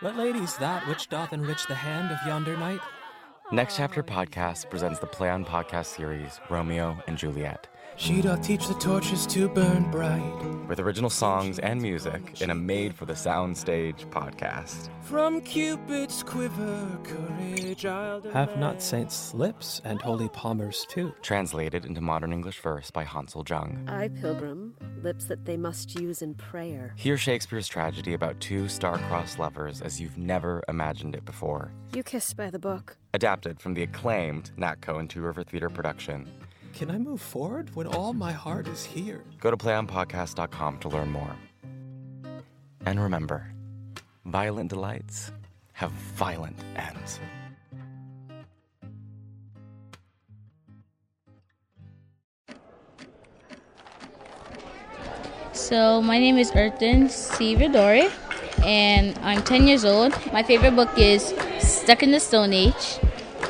What lady's that which doth enrich the hand of yonder knight? Next Chapter Podcast presents the Play on Podcast series, Romeo and Juliet. She doth teach the torches to burn bright. With original songs and music in a made for the soundstage podcast. From Cupid's quiver, courage I'll Have not saints lips and holy palmers too? Translated into modern English verse by Hansol Jung. I, pilgrim, lips that they must use in prayer. Hear Shakespeare's tragedy about two star-crossed lovers as you've never imagined it before. You kiss by the book. Adapted from the acclaimed Nat Cohen Two River Theater production. Can I move forward when all my heart is here? Go to playonpodcast.com to learn more. And remember, violent delights have violent ends. So my name is Erton Sividori, and I'm 10 years old. My favorite book is Stuck in the Stone Age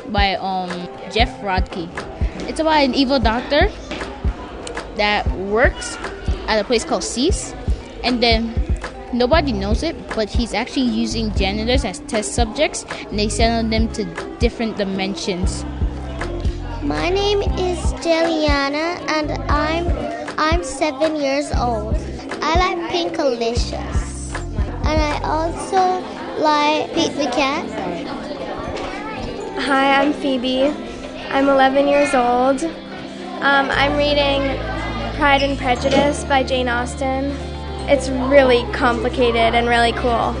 by um, Geoff Rodkey. It's about an evil doctor that works at a place called Cease, and then nobody knows it, but he's actually using janitors as test subjects, and they send them to different dimensions. My name is Jeliana, and I'm I'm seven years old. I like Pinkalicious, and I also like Pete the Cat. Hi, I'm Phoebe. I'm 11 years old. Um, I'm reading Pride and Prejudice by Jane Austen. It's really complicated and really cool.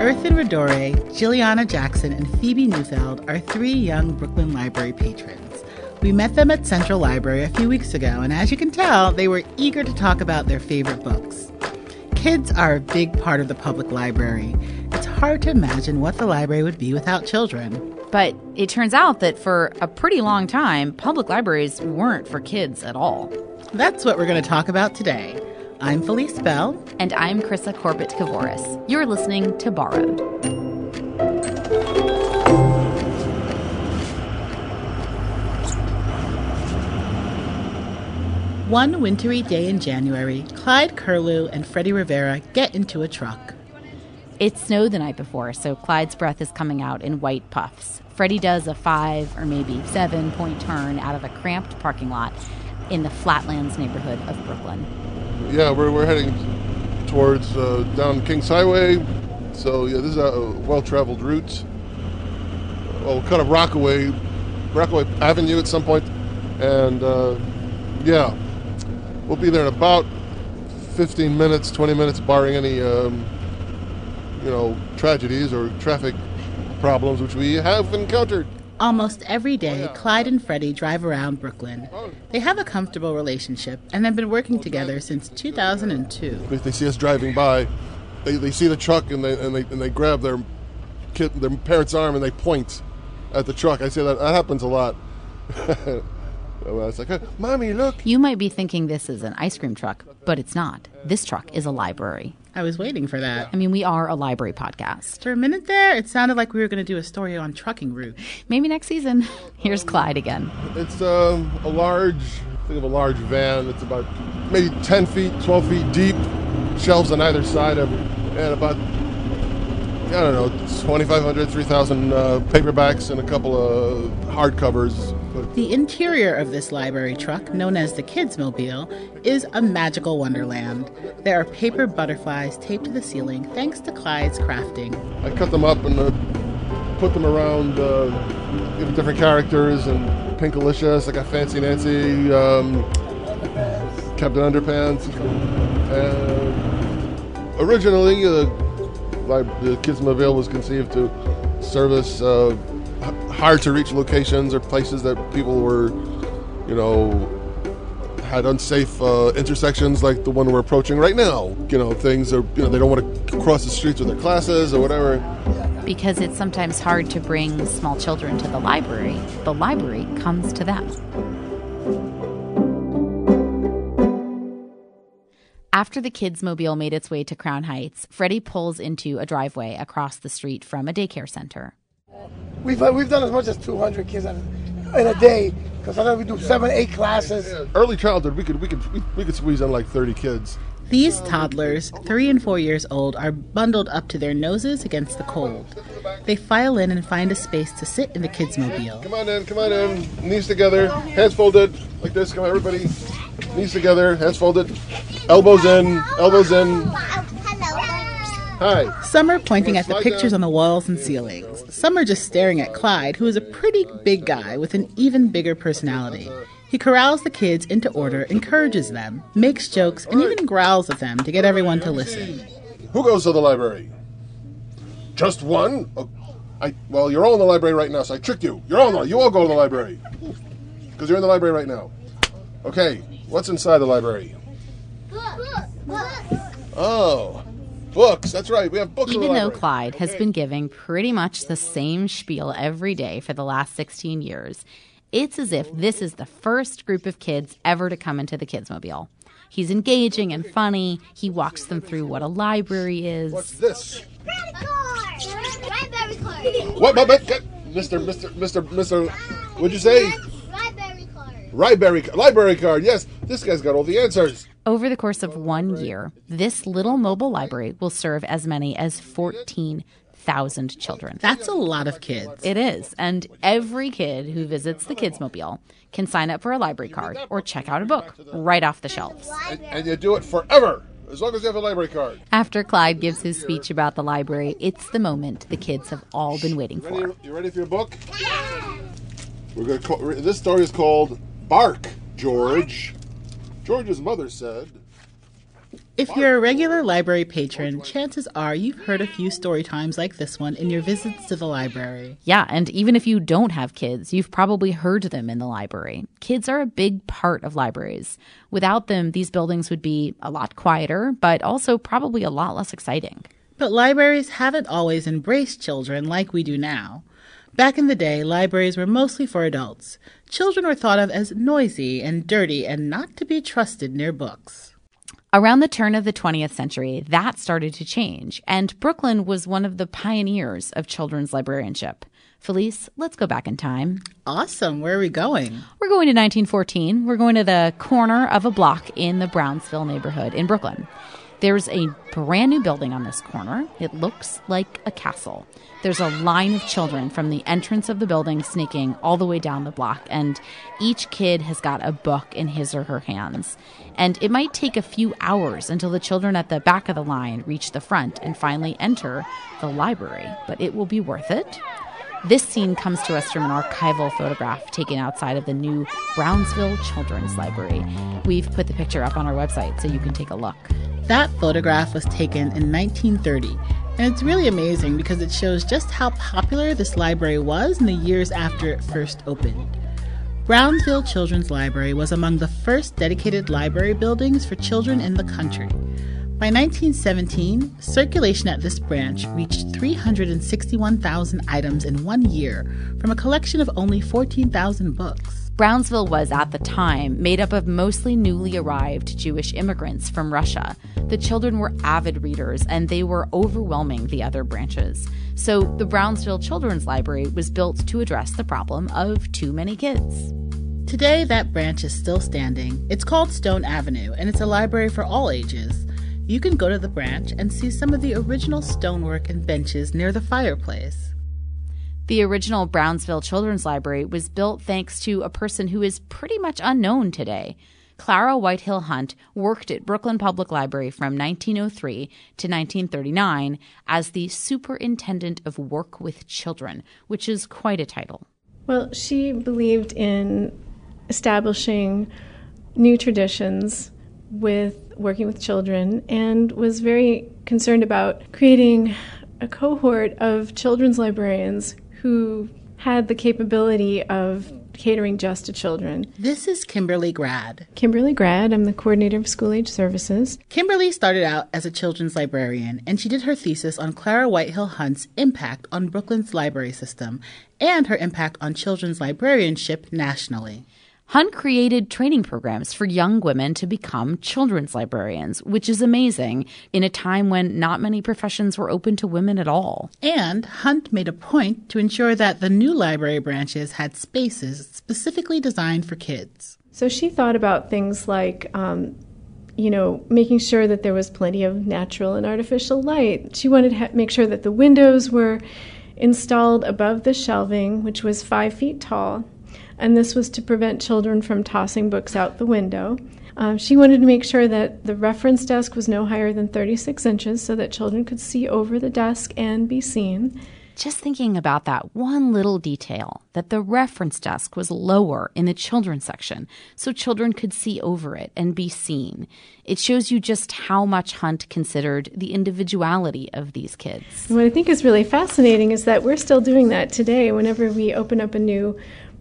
Earthen Redore, Jilliana Jackson, and Phoebe Neufeld are three young Brooklyn Library patrons. We met them at Central Library a few weeks ago, and as you can tell, they were eager to talk about their favorite books. Kids are a big part of the public library. It's hard to imagine what the library would be without children. But it turns out that for a pretty long time, public libraries weren't for kids at all. That's what we're going to talk about today. I'm Felice Bell. And I'm Krista Corbett Kavoris. You're listening to Borrowed. One wintry day in January, Clyde Curlew and Freddie Rivera get into a truck. It snowed the night before, so Clyde's breath is coming out in white puffs. Freddie does a five or maybe seven point turn out of a cramped parking lot in the Flatlands neighborhood of Brooklyn. Yeah, we're, we're heading towards uh, down Kings Highway. So, yeah, this is a well traveled route. Well, kind of Rockaway, Rockaway Avenue at some point. And uh, yeah, we'll be there in about 15 minutes, 20 minutes, barring any, um, you know, tragedies or traffic problems, which we have encountered. Almost every day, oh, Clyde and Freddie drive around Brooklyn. Oh. They have a comfortable relationship and have been working oh, together since 2002. If they see us driving by, they, they see the truck and they, and they, and they grab their kid, their parent's arm and they point at the truck. I say that that happens a lot. It's like, mommy, look. You might be thinking this is an ice cream truck, but it's not. This truck is a library. I was waiting for that. I mean, we are a library podcast. For a minute there, it sounded like we were going to do a story on trucking route. Maybe next season. Here's Clyde again. It's um, a large, think of a large van. It's about maybe 10 feet, 12 feet deep, shelves on either side of it, and about I don't know, 2,500, 3,000 uh, paperbacks and a couple of hardcovers. The interior of this library truck, known as the Kids Mobile, is a magical wonderland. There are paper butterflies taped to the ceiling thanks to Clyde's crafting. I cut them up and uh, put them around, uh, different characters, and Pinkalicious, I got Fancy Nancy, um, Captain Underpants. And originally, uh, the Kids Mobile was conceived to service uh, hard to reach locations or places that people were, you know, had unsafe uh, intersections like the one we're approaching right now. You know, things are, you know, they don't want to cross the streets with their classes or whatever. Because it's sometimes hard to bring small children to the library, the library comes to them. After the kids' mobile made its way to Crown Heights, Freddie pulls into a driveway across the street from a daycare center. We've, uh, we've done as much as 200 kids in a day because sometimes we do seven, eight classes. Early childhood, we could we could we, we could squeeze in like 30 kids. These toddlers, three and four years old, are bundled up to their noses against the cold. They file in and find a space to sit in the kids' mobile. Come on in, come on in. Knees together, hands folded, like this. Come on, everybody. Knees together, hands folded, elbows in, elbows in. Hi. Some are pointing at the pictures on the walls and ceilings. Some are just staring at Clyde, who is a pretty big guy with an even bigger personality. He corrals the kids into order, encourages them, makes jokes, and even growls at them to get everyone to listen. Who goes to the library? Just one? Oh, I, well, you're all in the library right now, so I tricked you. You're all in the, you all go to the library. Because you're in the library right now. Okay, what's inside the library? Oh, books. That's right. We have books. in the Even though library. Clyde has been giving pretty much the same spiel every day for the last 16 years, it's as if this is the first group of kids ever to come into the Kids Mobile. He's engaging and funny. He walks them through what a library is. What's this? What, what, what? Mr. Mr. Mr. Mr. What'd you say? Library card. Library, library card. Yes, this guy's got all the answers. Over the course of one year, this little mobile library will serve as many as 14,000 children. That's a lot of kids. It is. And every kid who visits the Kids Mobile can sign up for a library card or check out a book right off the shelves. And, and you do it forever, as long as you have a library card. After Clyde gives his speech about the library, it's the moment the kids have all been waiting for. Ready, you ready for your book? Yeah. We're gonna call, this story is called Bark, George. George's mother said, If you're a regular library patron, chances are you've heard a few story times like this one in your visits to the library. Yeah, and even if you don't have kids, you've probably heard them in the library. Kids are a big part of libraries. Without them, these buildings would be a lot quieter, but also probably a lot less exciting. But libraries haven't always embraced children like we do now. Back in the day, libraries were mostly for adults. Children were thought of as noisy and dirty and not to be trusted near books. Around the turn of the 20th century, that started to change, and Brooklyn was one of the pioneers of children's librarianship. Felice, let's go back in time. Awesome. Where are we going? We're going to 1914. We're going to the corner of a block in the Brownsville neighborhood in Brooklyn. There's a brand new building on this corner. It looks like a castle. There's a line of children from the entrance of the building sneaking all the way down the block, and each kid has got a book in his or her hands. And it might take a few hours until the children at the back of the line reach the front and finally enter the library, but it will be worth it. This scene comes to us from an archival photograph taken outside of the new Brownsville Children's Library. We've put the picture up on our website so you can take a look. That photograph was taken in 1930, and it's really amazing because it shows just how popular this library was in the years after it first opened. Brownsville Children's Library was among the first dedicated library buildings for children in the country. By 1917, circulation at this branch reached 361,000 items in one year from a collection of only 14,000 books. Brownsville was, at the time, made up of mostly newly arrived Jewish immigrants from Russia. The children were avid readers and they were overwhelming the other branches. So the Brownsville Children's Library was built to address the problem of too many kids. Today, that branch is still standing. It's called Stone Avenue, and it's a library for all ages. You can go to the branch and see some of the original stonework and benches near the fireplace. The original Brownsville Children's Library was built thanks to a person who is pretty much unknown today. Clara Whitehill Hunt worked at Brooklyn Public Library from 1903 to 1939 as the Superintendent of Work with Children, which is quite a title. Well, she believed in establishing new traditions with working with children and was very concerned about creating a cohort of children's librarians who had the capability of catering just to children. This is Kimberly Grad. Kimberly Grad, I'm the coordinator of school age services. Kimberly started out as a children's librarian, and she did her thesis on Clara Whitehill Hunt's impact on Brooklyn's library system and her impact on children's librarianship nationally. Hunt created training programs for young women to become children's librarians, which is amazing in a time when not many professions were open to women at all. And Hunt made a point to ensure that the new library branches had spaces specifically designed for kids. So she thought about things like um, you know, making sure that there was plenty of natural and artificial light. She wanted to ha- make sure that the windows were installed above the shelving, which was five feet tall, and this was to prevent children from tossing books out the window. Um, she wanted to make sure that the reference desk was no higher than 36 inches so that children could see over the desk and be seen. Just thinking about that one little detail that the reference desk was lower in the children's section so children could see over it and be seen. It shows you just how much Hunt considered the individuality of these kids. What I think is really fascinating is that we're still doing that today. Whenever we open up a new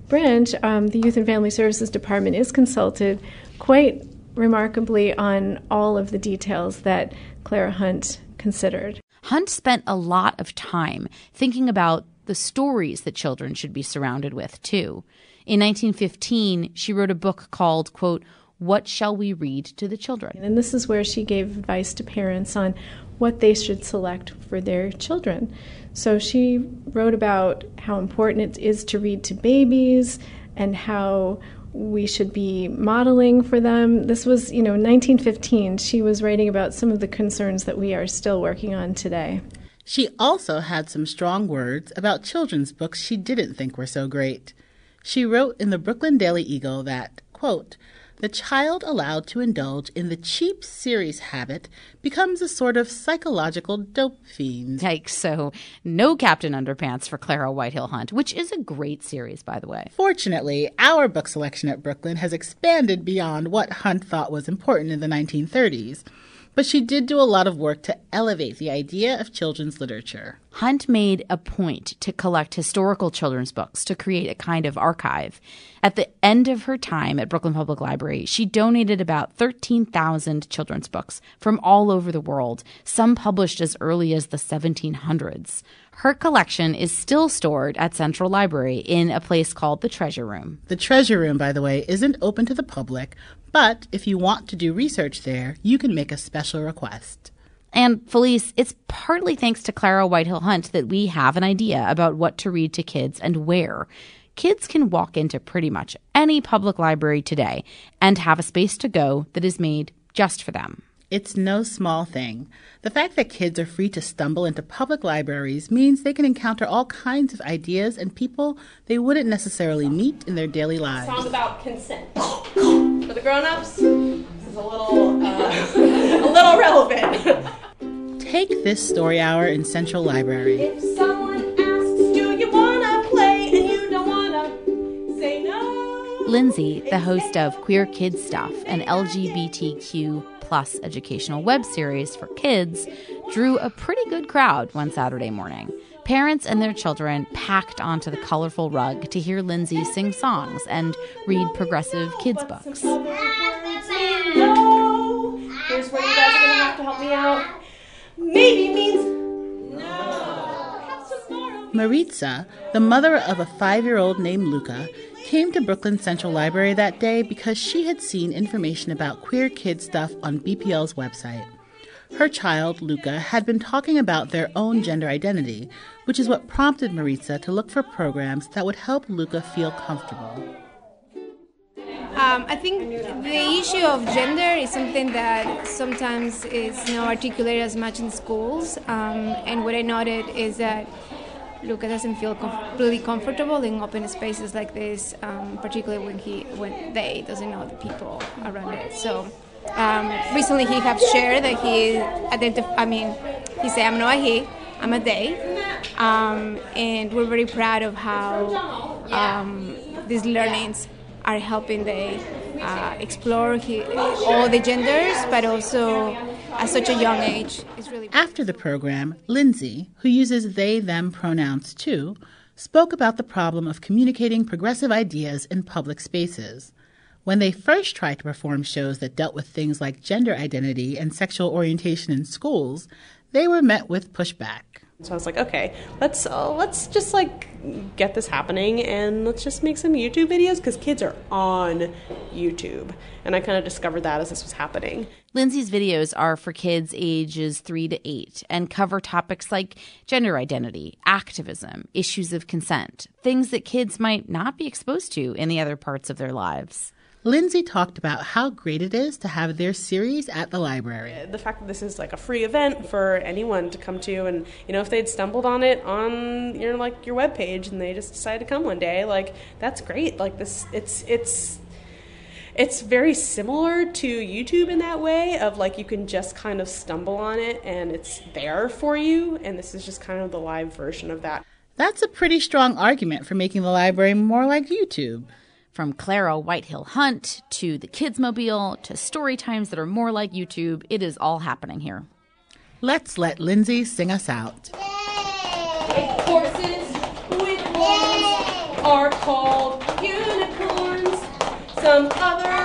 branch, um, the Youth and Family Services Department is consulted quite remarkably on all of the details that Clara Hunt considered. Hunt spent a lot of time thinking about the stories that children should be surrounded with, too. In 1915, she wrote a book called, quote, What Shall We Read to the Children? And this is where she gave advice to parents on what they should select for their children. So she wrote about how important it is to read to babies and how we should be modeling for them. This was, you know, 1915. She was writing about some of the concerns that we are still working on today. She also had some strong words about children's books she didn't think were so great. She wrote in the Brooklyn Daily Eagle that, quote, the child allowed to indulge in the cheap series habit becomes a sort of psychological dope fiend. Yikes. So, no Captain Underpants for Clara Whitehill Hunt, which is a great series, by the way. Fortunately, our book selection at Brooklyn has expanded beyond what Hunt thought was important in the 1930s but she did do a lot of work to elevate the idea of children's literature. Hunt made a point to collect historical children's books to create a kind of archive. At the end of her time at Brooklyn Public Library, she donated about 13,000 children's books from all over the world, some published as early as the 1700s. Her collection is still stored at Central Library in a place called the Treasure Room. The Treasure Room, by the way, isn't open to the public, but if you want to do research there, you can make a special request. And Felice, it's partly thanks to Clara Whitehill Hunt that we have an idea about what to read to kids and where. Kids can walk into pretty much any public library today and have a space to go that is made just for them. It's no small thing. The fact that kids are free to stumble into public libraries means they can encounter all kinds of ideas and people they wouldn't necessarily meet in their daily lives. Song about consent. For the grown-ups, this is a little uh, a little relevant. Take this story hour in Central Library. If someone asks, "Do you wanna play?" and you don't wanna, say no. Lindsay, the host of Queer Kids Stuff, an LGBTQ plus educational web series for kids, drew a pretty good crowd one Saturday morning. Parents and their children packed onto the colorful rug to hear Lindsay sing songs and read progressive kids' books. Here's where you guys are gonna have to help me out. Maybe means no. Maritza, the mother of a five year old named Luca, came to Brooklyn Central Library that day because she had seen information about queer kid stuff on BPL's website. Her child, Luca, had been talking about their own gender identity, which is what prompted Maritza to look for programs that would help Luca feel comfortable. Um, I think the issue of gender is something that sometimes is not articulated as much in schools. Um, and what I noted is that Luca doesn't feel completely comfortable in open spaces like this, um, particularly when he when they doesn't know the people around it. So um, recently he has shared that he identif- I mean, he said, "I'm not a he, I'm a they," um, and we're very proud of how um, these learnings are helping they uh, explore he, all the genders, but also at such a young age. Really After the program, Lindsay, who uses they them pronouns too, spoke about the problem of communicating progressive ideas in public spaces. When they first tried to perform shows that dealt with things like gender identity and sexual orientation in schools, they were met with pushback. So I was like, okay, let's uh, let's just like get this happening and let's just make some YouTube videos because kids are on YouTube. And I kind of discovered that as this was happening. Lindsay's videos are for kids ages 3 to 8 and cover topics like gender identity, activism, issues of consent, things that kids might not be exposed to in the other parts of their lives. Lindsay talked about how great it is to have their series at the library. Uh, the fact that this is like a free event for anyone to come to, and you know, if they'd stumbled on it on your like your web page and they just decided to come one day, like that's great. Like this, it's it's it's very similar to YouTube in that way of like you can just kind of stumble on it and it's there for you, and this is just kind of the live version of that. That's a pretty strong argument for making the library more like YouTube. From Clara Whitehill Hunt to the Kids Mobile to story times that are more like YouTube, it is all happening here. Let's let Lindsay sing us out. Horses with horns are called unicorns. Some other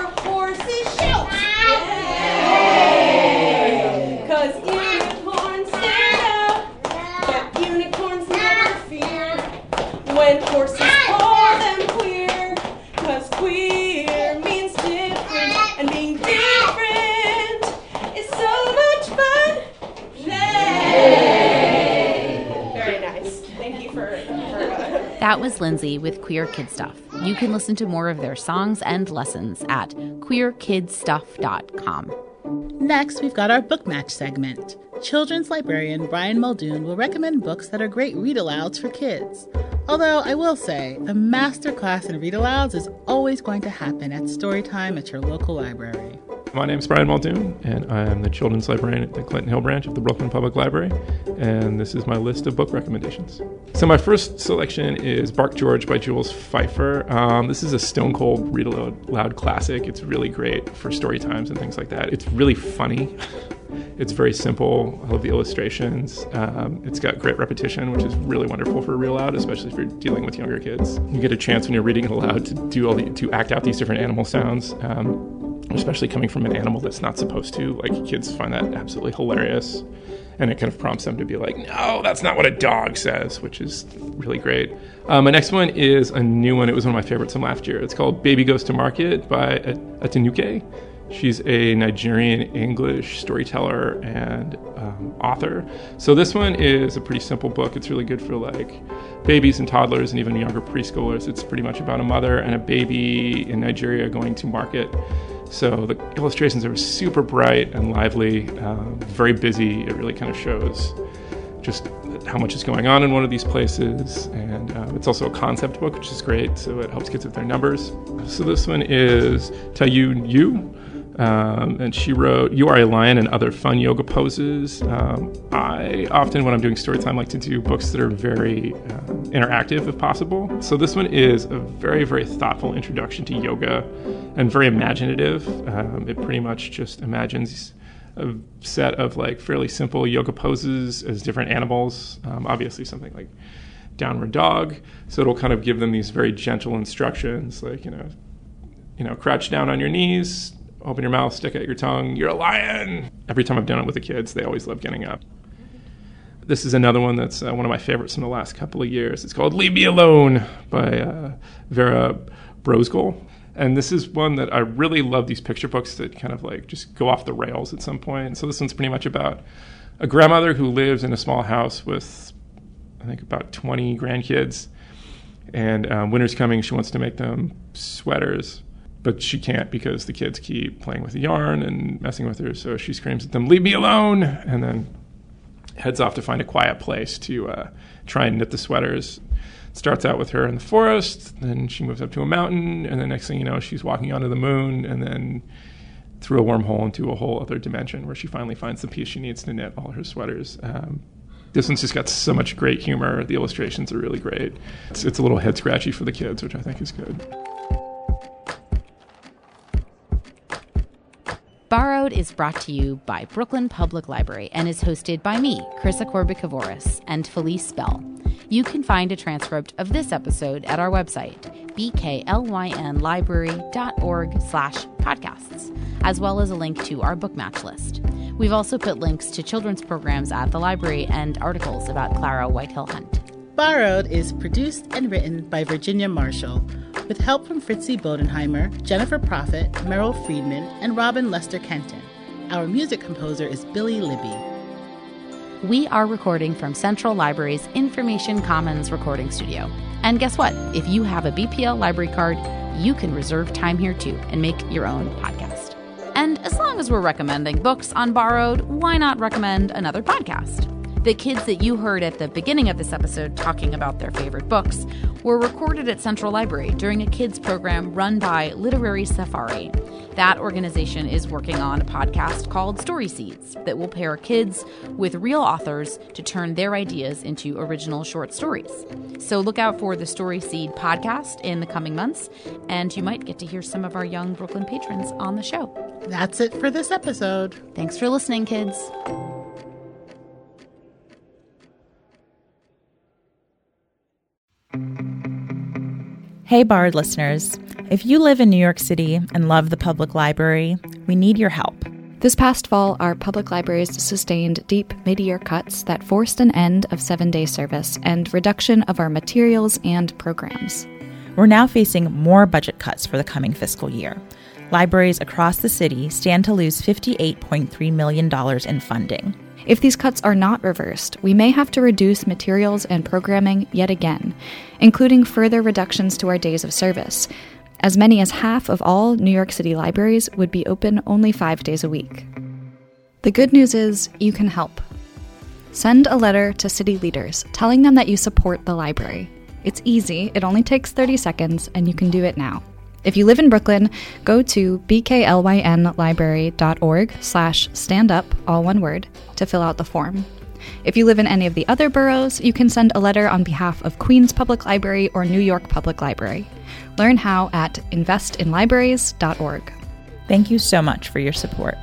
was Lindsay with Queer Kid Stuff. You can listen to more of their songs and lessons at queerkidstuff.com. Next, we've got our book match segment. Children's librarian Brian Muldoon will recommend books that are great read alouds for kids. Although I will say, a master class in read alouds is always going to happen at Storytime at your local library. My name is Brian Muldoon, and I am the children's librarian at the Clinton Hill branch of the Brooklyn Public Library. And this is my list of book recommendations. So, my first selection is Bark George by Jules Feiffer. Um, this is a stone cold read aloud classic. It's really great for story times and things like that. It's really funny. It's very simple. I love the illustrations. Um, it's got great repetition, which is really wonderful for real aloud, especially if you're dealing with younger kids. You get a chance when you're reading it aloud to do all the to act out these different animal sounds. Um, especially coming from an animal that's not supposed to. Like kids find that absolutely hilarious, and it kind of prompts them to be like, "No, that's not what a dog says," which is really great. Um, my next one is a new one. It was one of my favorites from last year. It's called "Baby Goes to Market" by Atinuke. She's a Nigerian English storyteller and um, author. So this one is a pretty simple book. It's really good for like babies and toddlers and even younger preschoolers. It's pretty much about a mother and a baby in Nigeria going to market. So the illustrations are super bright and lively, um, very busy. It really kind of shows just how much is going on in one of these places. And uh, it's also a concept book, which is great. So it helps kids with their numbers. So this one is Taeeun Yoo. Um, and she wrote, You Are a Lion and Other Fun Yoga Poses. Um, I often, when I'm doing story time, like to do books that are very uh, interactive if possible. So this one is a very, very thoughtful introduction to yoga and very imaginative. Um, it pretty much just imagines a set of like fairly simple yoga poses as different animals. Um, obviously, something like downward dog. So it'll kind of give them these very gentle instructions, like, you know, you know, crouch down on your knees, open your mouth, stick out your tongue, you're a lion. Every time I've done it with the kids, they always love getting up. This is another one that's uh, one of my favorites from the last couple of years. It's called Leave Me Alone by uh, Vera Brosgol. And this is one that I really love these picture books that kind of like just go off the rails at some point. So this one's pretty much about a grandmother who lives in a small house with, I think, about 20 grandkids. And um, winter's coming, she wants to make them sweaters but she can't because the kids keep playing with the yarn and messing with her. So she screams at them, "Leave me alone!" and then heads off to find a quiet place to uh, try and knit the sweaters. Starts out with her in the forest, then she moves up to a mountain, and the next thing you know, she's walking onto the moon, and then through a wormhole into a whole other dimension where she finally finds the piece she needs to knit all her sweaters. Um, this one's just got so much great humor. The illustrations are really great. It's, it's a little head scratchy for the kids, which I think is good. Borrowed is brought to you by Brooklyn Public Library and is hosted by me, Krista Corbett and Felice Bell. You can find a transcript of this episode at our website, bklynlibrary.org slash podcasts, as well as a link to our book match list. We've also put links to children's programs at the library and articles about Clara Whitehill Hunt. Borrowed is produced and written by Virginia Marshall, with help from Fritzi Bodenheimer, Jennifer Prophet, Merrill Friedman, and Robin Lester Kenton. Our music composer is Billy Libby. We are recording from Central Library's Information Commons recording studio. And guess what? If you have a BPL library card, you can reserve time here too and make your own podcast. And as long as we're recommending books on Borrowed, why not recommend another podcast? The kids that you heard at the beginning of this episode talking about their favorite books were recorded at Central Library during a kids program run by Literary Safari. That organization is working on a podcast called Story Seeds that will pair kids with real authors to turn their ideas into original short stories. So look out for the Story Seed podcast in the coming months, and you might get to hear some of our young Brooklyn patrons on the show. That's it for this episode. Thanks for listening, kids. Hey, Borrowed listeners. If you live in New York City and love the public library, we need your help. This past fall, our public libraries sustained deep mid year cuts that forced an end of seven day service and reduction of our materials and programs. We're now facing more budget cuts for the coming fiscal year. Libraries across the city stand to lose $58.3 million in funding. If these cuts are not reversed, we may have to reduce materials and programming yet again, including further reductions to our days of service. As many as half of all New York City libraries would be open only five days a week. The good news is you can help. Send a letter to city leaders telling them that you support the library. It's easy, it only takes 30 seconds, and you can do it now. If you live in Brooklyn, go to bklynlibrary.org slash stand up, all one word, to fill out the form. If you live in any of the other boroughs, you can send a letter on behalf of Queens Public Library or New York Public Library. Learn how at investinlibraries.org. Thank you so much for your support.